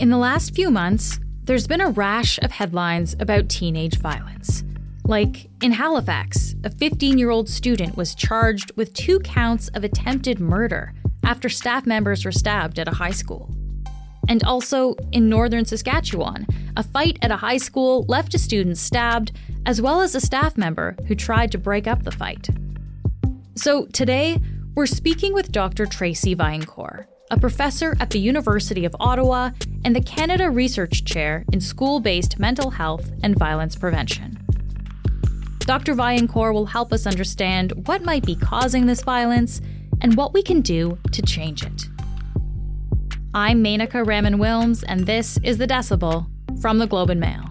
In the last few months, there's been a rash of headlines about teenage violence. Like in Halifax, a 15 year old student was charged with two counts of attempted murder after staff members were stabbed at a high school. And also in northern Saskatchewan, a fight at a high school left a student stabbed, as well as a staff member who tried to break up the fight. So today, we're speaking with Dr. Tracy Vaillancourt, a professor at the University of Ottawa and the Canada Research Chair in School Based Mental Health and Violence Prevention. Dr. Vaillancourt will help us understand what might be causing this violence and what we can do to change it. I'm Menaka Raman Wilms, and this is The Decibel from the Globe and Mail.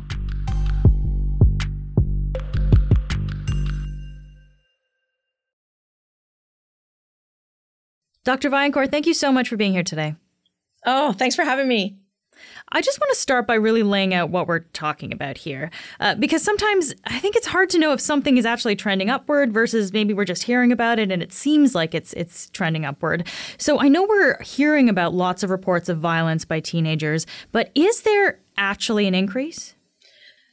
Dr. Vaillancourt, thank you so much for being here today. Oh, thanks for having me. I just want to start by really laying out what we're talking about here. Uh, because sometimes I think it's hard to know if something is actually trending upward versus maybe we're just hearing about it and it seems like it's it's trending upward. So I know we're hearing about lots of reports of violence by teenagers, but is there actually an increase?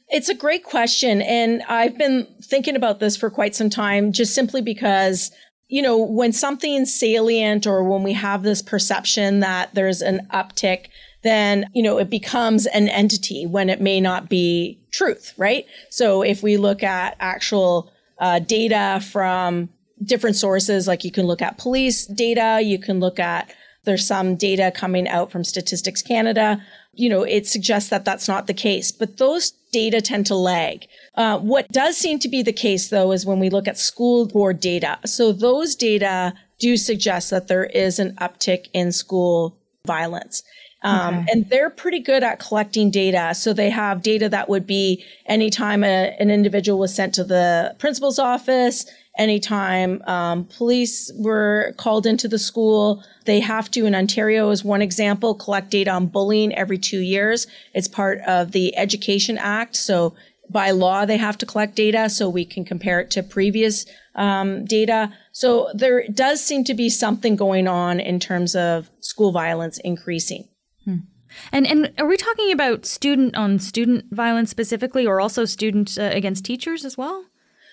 It's a great question. And I've been thinking about this for quite some time, just simply because you know, when something's salient or when we have this perception that there's an uptick, then, you know, it becomes an entity when it may not be truth, right? So if we look at actual uh, data from different sources, like you can look at police data, you can look at, there's some data coming out from Statistics Canada, you know, it suggests that that's not the case, but those data tend to lag. Uh, what does seem to be the case, though, is when we look at school board data. So those data do suggest that there is an uptick in school violence. Um, okay. And they're pretty good at collecting data. So they have data that would be anytime a, an individual was sent to the principal's office, anytime um, police were called into the school. They have to, in Ontario, as one example, collect data on bullying every two years. It's part of the Education Act. So by law, they have to collect data so we can compare it to previous um, data. So there does seem to be something going on in terms of school violence increasing. Hmm. And and are we talking about student on student violence specifically, or also student uh, against teachers as well?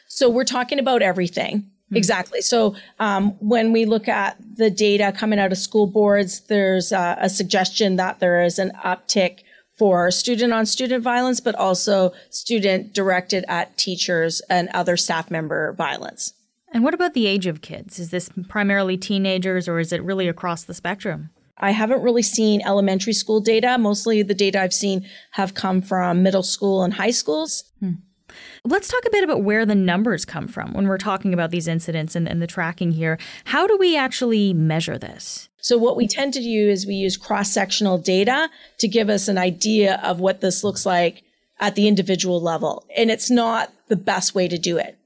So we're talking about everything. Mm-hmm. Exactly. So um, when we look at the data coming out of school boards, there's uh, a suggestion that there is an uptick for student on student violence, but also student directed at teachers and other staff member violence. And what about the age of kids? Is this primarily teenagers or is it really across the spectrum? I haven't really seen elementary school data. Mostly the data I've seen have come from middle school and high schools. Hmm. Let's talk a bit about where the numbers come from when we're talking about these incidents and, and the tracking here. How do we actually measure this? So, what we tend to do is we use cross sectional data to give us an idea of what this looks like at the individual level. And it's not the best way to do it.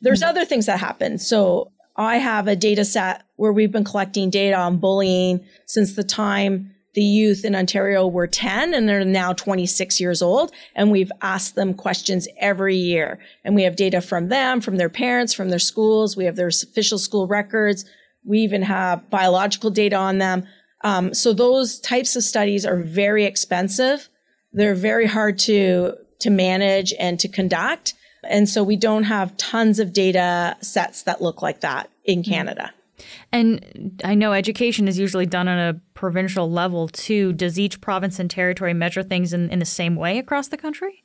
There's mm-hmm. other things that happen. So, I have a data set where we've been collecting data on bullying since the time the youth in Ontario were 10 and they're now 26 years old. And we've asked them questions every year. And we have data from them, from their parents, from their schools. We have their official school records. We even have biological data on them. Um, so those types of studies are very expensive. They're very hard to, to manage and to conduct. And so we don't have tons of data sets that look like that in hmm. Canada. And I know education is usually done on a provincial level too. Does each province and territory measure things in, in the same way across the country?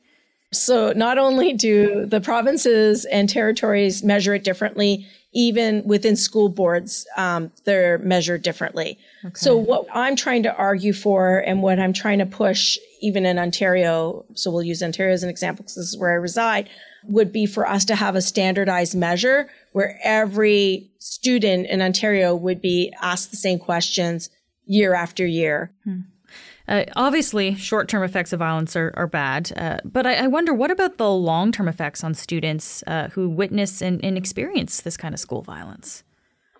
So, not only do the provinces and territories measure it differently, even within school boards, um, they're measured differently. Okay. So, what I'm trying to argue for and what I'm trying to push, even in Ontario, so we'll use Ontario as an example because this is where I reside, would be for us to have a standardized measure where every student in Ontario would be asked the same questions year after year. Hmm. Uh, obviously, short term effects of violence are, are bad, uh, but I, I, wonder what about the long term effects on students uh, who witness and, and, experience this kind of school violence?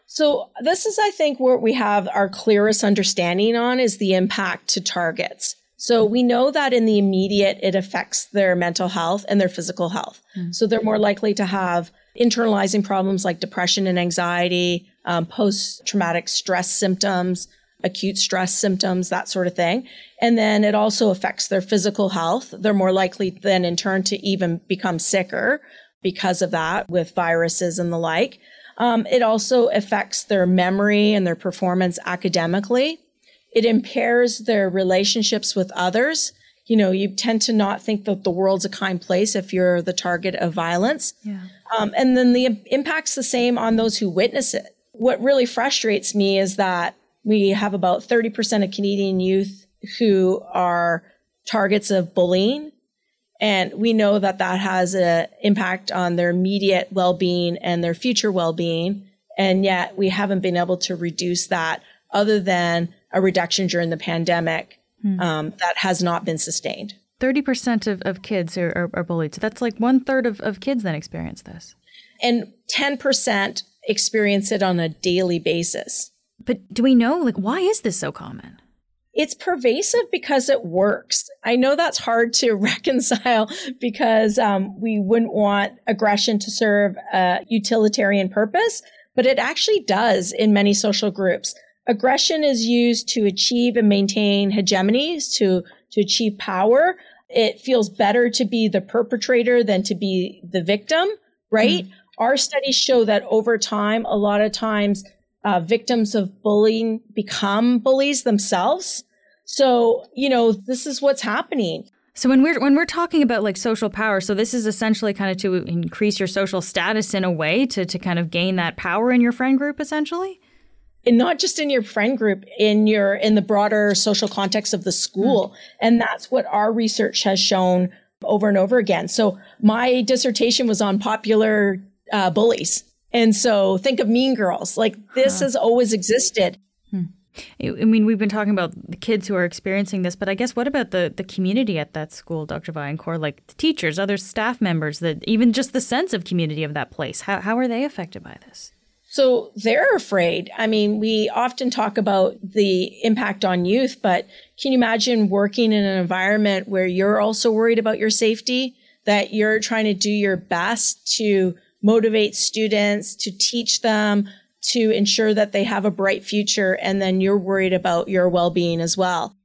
So, this is, I think, where we have our clearest understanding on is the impact to targets. So, we know that in the immediate, it affects their mental health and their physical health. Mm-hmm. So, they're more likely to have internalizing problems like depression and anxiety, um, post traumatic stress symptoms, acute stress symptoms, that sort of thing. And then it also affects their physical health. They're more likely then in turn to even become sicker because of that with viruses and the like. Um, it also affects their memory and their performance academically. It impairs their relationships with others. You know, you tend to not think that the world's a kind place if you're the target of violence. Yeah. Um, and then the impact's the same on those who witness it. What really frustrates me is that we have about 30% of Canadian youth who are targets of bullying. And we know that that has an impact on their immediate well being and their future well being. And yet we haven't been able to reduce that other than a reduction during the pandemic hmm. um, that has not been sustained. 30% of, of kids are, are, are bullied. So that's like one third of, of kids then experience this. And 10% experience it on a daily basis. But do we know, like, why is this so common? It's pervasive because it works. I know that's hard to reconcile because um, we wouldn't want aggression to serve a utilitarian purpose, but it actually does in many social groups. Aggression is used to achieve and maintain hegemonies, to, to achieve power. It feels better to be the perpetrator than to be the victim, right? Mm. Our studies show that over time, a lot of times uh, victims of bullying become bullies themselves. So, you know, this is what's happening. So when we're when we're talking about like social power, so this is essentially kind of to increase your social status in a way to to kind of gain that power in your friend group essentially? And not just in your friend group, in your in the broader social context of the school. Mm. And that's what our research has shown over and over again. So my dissertation was on popular uh, bullies and so think of Mean Girls. Like this huh. has always existed. Hmm. I mean, we've been talking about the kids who are experiencing this, but I guess what about the, the community at that school, Dr. Vaillancourt, like the teachers, other staff members, that even just the sense of community of that place? How, how are they affected by this? So they're afraid. I mean, we often talk about the impact on youth, but can you imagine working in an environment where you're also worried about your safety, that you're trying to do your best to motivate students, to teach them, to ensure that they have a bright future. And then you're worried about your well being as well.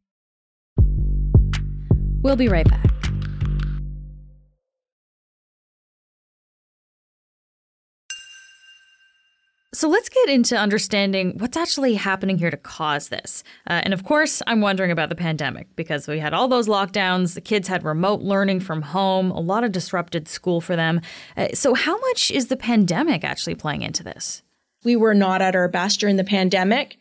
We'll be right back. So let's get into understanding what's actually happening here to cause this. Uh, and of course, I'm wondering about the pandemic because we had all those lockdowns, the kids had remote learning from home, a lot of disrupted school for them. Uh, so, how much is the pandemic actually playing into this? We were not at our best during the pandemic.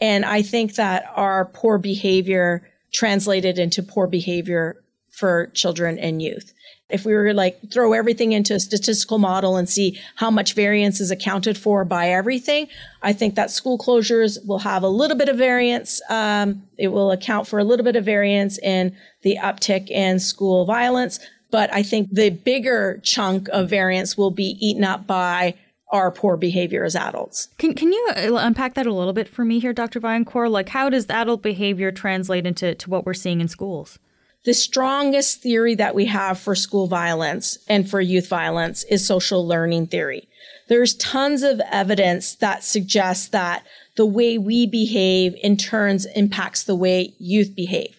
And I think that our poor behavior translated into poor behavior for children and youth if we were like throw everything into a statistical model and see how much variance is accounted for by everything, I think that school closures will have a little bit of variance. Um, it will account for a little bit of variance in the uptick in school violence. But I think the bigger chunk of variance will be eaten up by our poor behavior as adults. Can, can you uh, unpack that a little bit for me here, Dr. Vaillancourt? Like, how does adult behavior translate into to what we're seeing in schools? The strongest theory that we have for school violence and for youth violence is social learning theory. There's tons of evidence that suggests that the way we behave in turns impacts the way youth behave.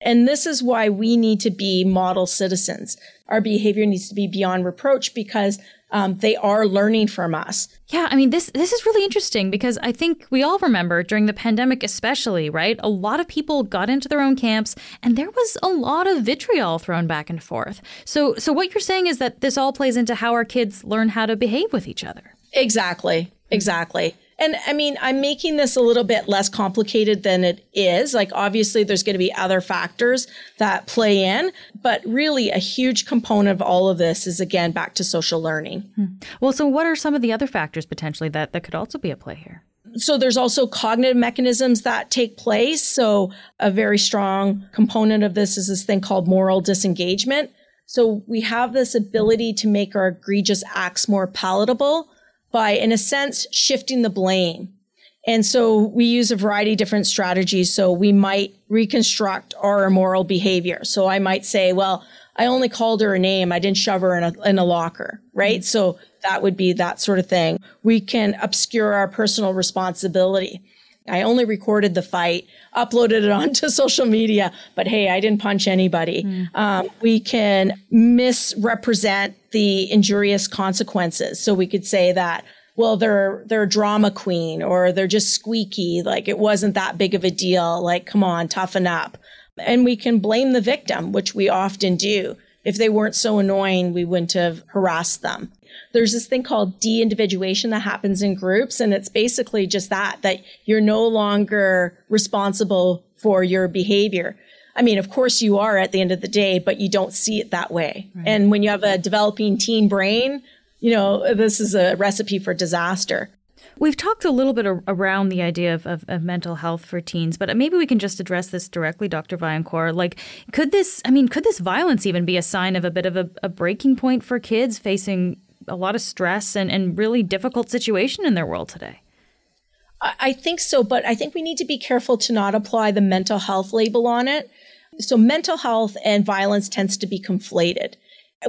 And this is why we need to be model citizens. Our behavior needs to be beyond reproach because um, they are learning from us. Yeah, I mean this this is really interesting because I think we all remember during the pandemic, especially, right? A lot of people got into their own camps, and there was a lot of vitriol thrown back and forth. So, so what you're saying is that this all plays into how our kids learn how to behave with each other. Exactly. Exactly. And I mean, I'm making this a little bit less complicated than it is. Like, obviously, there's going to be other factors that play in, but really, a huge component of all of this is again back to social learning. Hmm. Well, so what are some of the other factors potentially that, that could also be at play here? So, there's also cognitive mechanisms that take place. So, a very strong component of this is this thing called moral disengagement. So, we have this ability to make our egregious acts more palatable by, in a sense, shifting the blame. And so we use a variety of different strategies. So we might reconstruct our immoral behavior. So I might say, well, I only called her a name. I didn't shove her in a, in a locker, right? Mm-hmm. So that would be that sort of thing. We can obscure our personal responsibility. I only recorded the fight, uploaded it onto social media, but hey, I didn't punch anybody. Mm. Um, we can misrepresent the injurious consequences. So we could say that, well, they're they're a drama queen or they're just squeaky, like it wasn't that big of a deal. Like, come on, toughen up. And we can blame the victim, which we often do. If they weren't so annoying, we wouldn't have harassed them. There's this thing called de-individuation that happens in groups. And it's basically just that, that you're no longer responsible for your behavior. I mean, of course you are at the end of the day, but you don't see it that way. Right. And when you have a developing teen brain, you know, this is a recipe for disaster. We've talked a little bit around the idea of, of, of, mental health for teens, but maybe we can just address this directly, Dr. Vaillancourt. Like, could this, I mean, could this violence even be a sign of a bit of a, a breaking point for kids facing a lot of stress and, and really difficult situation in their world today? I think so, but I think we need to be careful to not apply the mental health label on it. So mental health and violence tends to be conflated.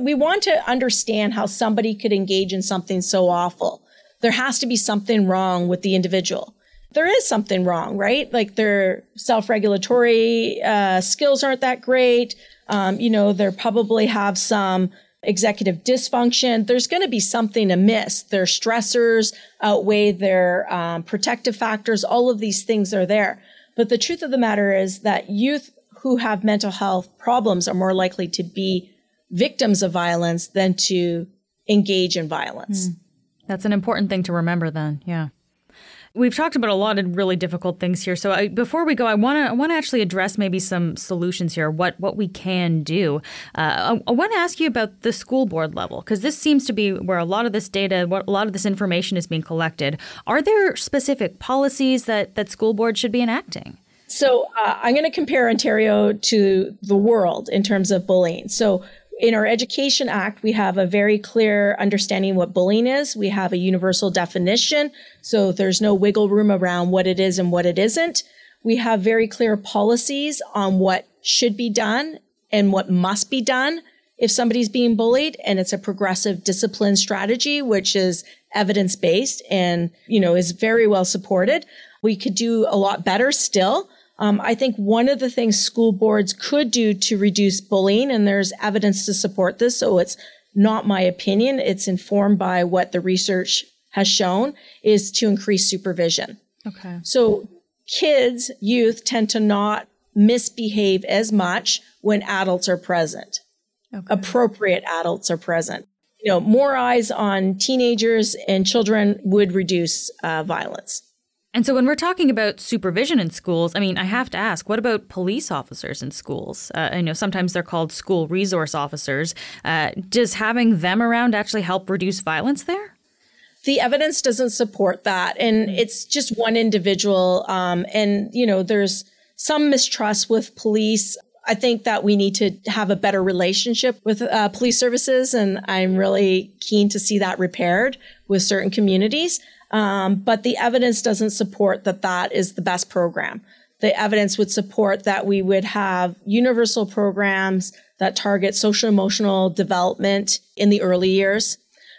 We want to understand how somebody could engage in something so awful. There has to be something wrong with the individual. There is something wrong, right? Like their self-regulatory uh, skills aren't that great. Um, you know, they probably have some executive dysfunction, there's going to be something amiss. Their stressors outweigh their um, protective factors. All of these things are there. But the truth of the matter is that youth who have mental health problems are more likely to be victims of violence than to engage in violence. Mm. That's an important thing to remember then. Yeah. We've talked about a lot of really difficult things here. So I, before we go, I want to I want to actually address maybe some solutions here. What what we can do. Uh, I, I want to ask you about the school board level because this seems to be where a lot of this data, a lot of this information is being collected. Are there specific policies that that school boards should be enacting? So uh, I'm going to compare Ontario to the world in terms of bullying. So in our Education Act, we have a very clear understanding what bullying is. We have a universal definition. So there's no wiggle room around what it is and what it isn't. We have very clear policies on what should be done and what must be done if somebody's being bullied. And it's a progressive discipline strategy, which is evidence based and, you know, is very well supported. We could do a lot better still. Um, I think one of the things school boards could do to reduce bullying, and there's evidence to support this, so it's not my opinion, it's informed by what the research has shown, is to increase supervision. Okay. So kids, youth tend to not misbehave as much when adults are present. Okay. Appropriate adults are present. You know, more eyes on teenagers and children would reduce uh, violence. And so when we're talking about supervision in schools, I mean, I have to ask, what about police officers in schools? Uh, I know sometimes they're called school resource officers. Uh, does having them around actually help reduce violence there? The evidence doesn't support that. And mm. it's just one individual. Um, and, you know, there's some mistrust with police. I think that we need to have a better relationship with uh, police services. And I'm really keen to see that repaired with certain communities. Um, but the evidence doesn't support that that is the best program. The evidence would support that we would have universal programs that target social emotional development in the early years.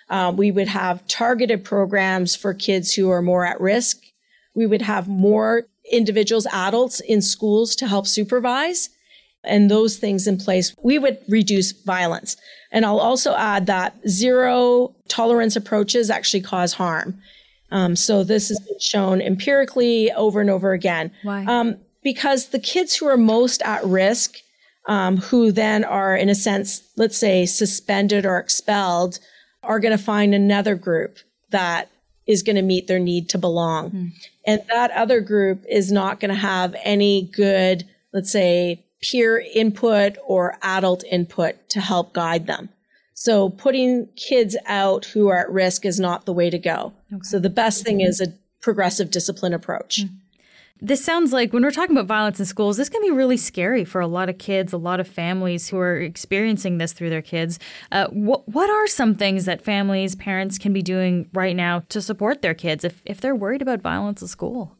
Uh, we would have targeted programs for kids who are more at risk. We would have more individuals, adults in schools to help supervise and those things in place. We would reduce violence. And I'll also add that zero tolerance approaches actually cause harm. Um, so this has been shown empirically over and over again. Why? Um, because the kids who are most at risk, um, who then are, in a sense, let's say, suspended or expelled, are going to find another group that is going to meet their need to belong. Mm. And that other group is not going to have any good, let's say, peer input or adult input to help guide them. So putting kids out who are at risk is not the way to go. Okay. So the best thing is a progressive discipline approach. Mm. This sounds like when we're talking about violence in schools, this can be really scary for a lot of kids, a lot of families who are experiencing this through their kids. Uh, what, what are some things that families, parents can be doing right now to support their kids if, if they're worried about violence at school?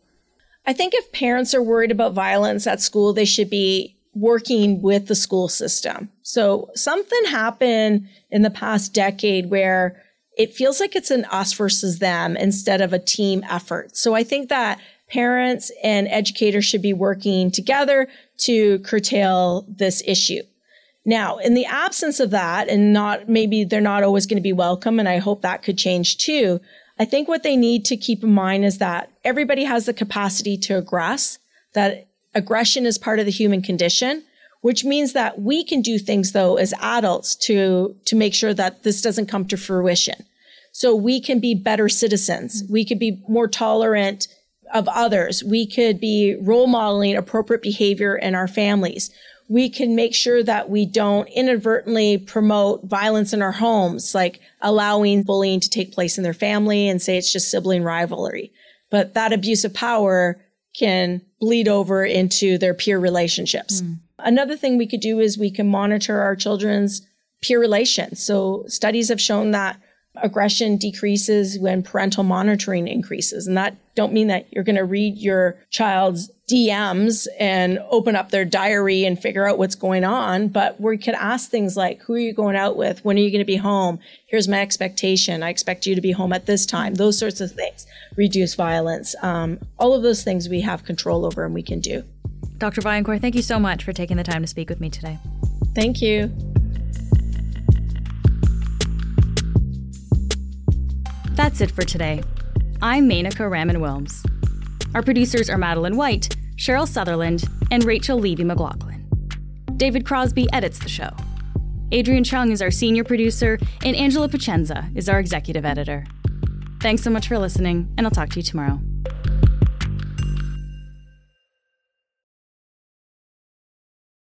I think if parents are worried about violence at school, they should be working with the school system. So something happened in the past decade where it feels like it's an us versus them instead of a team effort. So I think that parents and educators should be working together to curtail this issue. Now, in the absence of that, and not maybe they're not always going to be welcome, and I hope that could change too. I think what they need to keep in mind is that everybody has the capacity to aggress, that aggression is part of the human condition, which means that we can do things though as adults to, to make sure that this doesn't come to fruition. So we can be better citizens. Mm-hmm. We could be more tolerant of others. We could be role modeling appropriate behavior in our families. We can make sure that we don't inadvertently promote violence in our homes, like allowing bullying to take place in their family and say it's just sibling rivalry. But that abuse of power can bleed over into their peer relationships. Mm. Another thing we could do is we can monitor our children's peer relations. So studies have shown that aggression decreases when parental monitoring increases. And that don't mean that you're going to read your child's DMs and open up their diary and figure out what's going on. But we could ask things like, who are you going out with? When are you going to be home? Here's my expectation. I expect you to be home at this time. Those sorts of things. Reduce violence. Um, all of those things we have control over and we can do. Dr. Vaillancourt, thank you so much for taking the time to speak with me today. Thank you. That's it for today. I'm Menaka Raman Wilms. Our producers are Madeline White, Cheryl Sutherland, and Rachel Levy McLaughlin. David Crosby edits the show. Adrian Chung is our senior producer, and Angela Pacienza is our executive editor. Thanks so much for listening, and I'll talk to you tomorrow.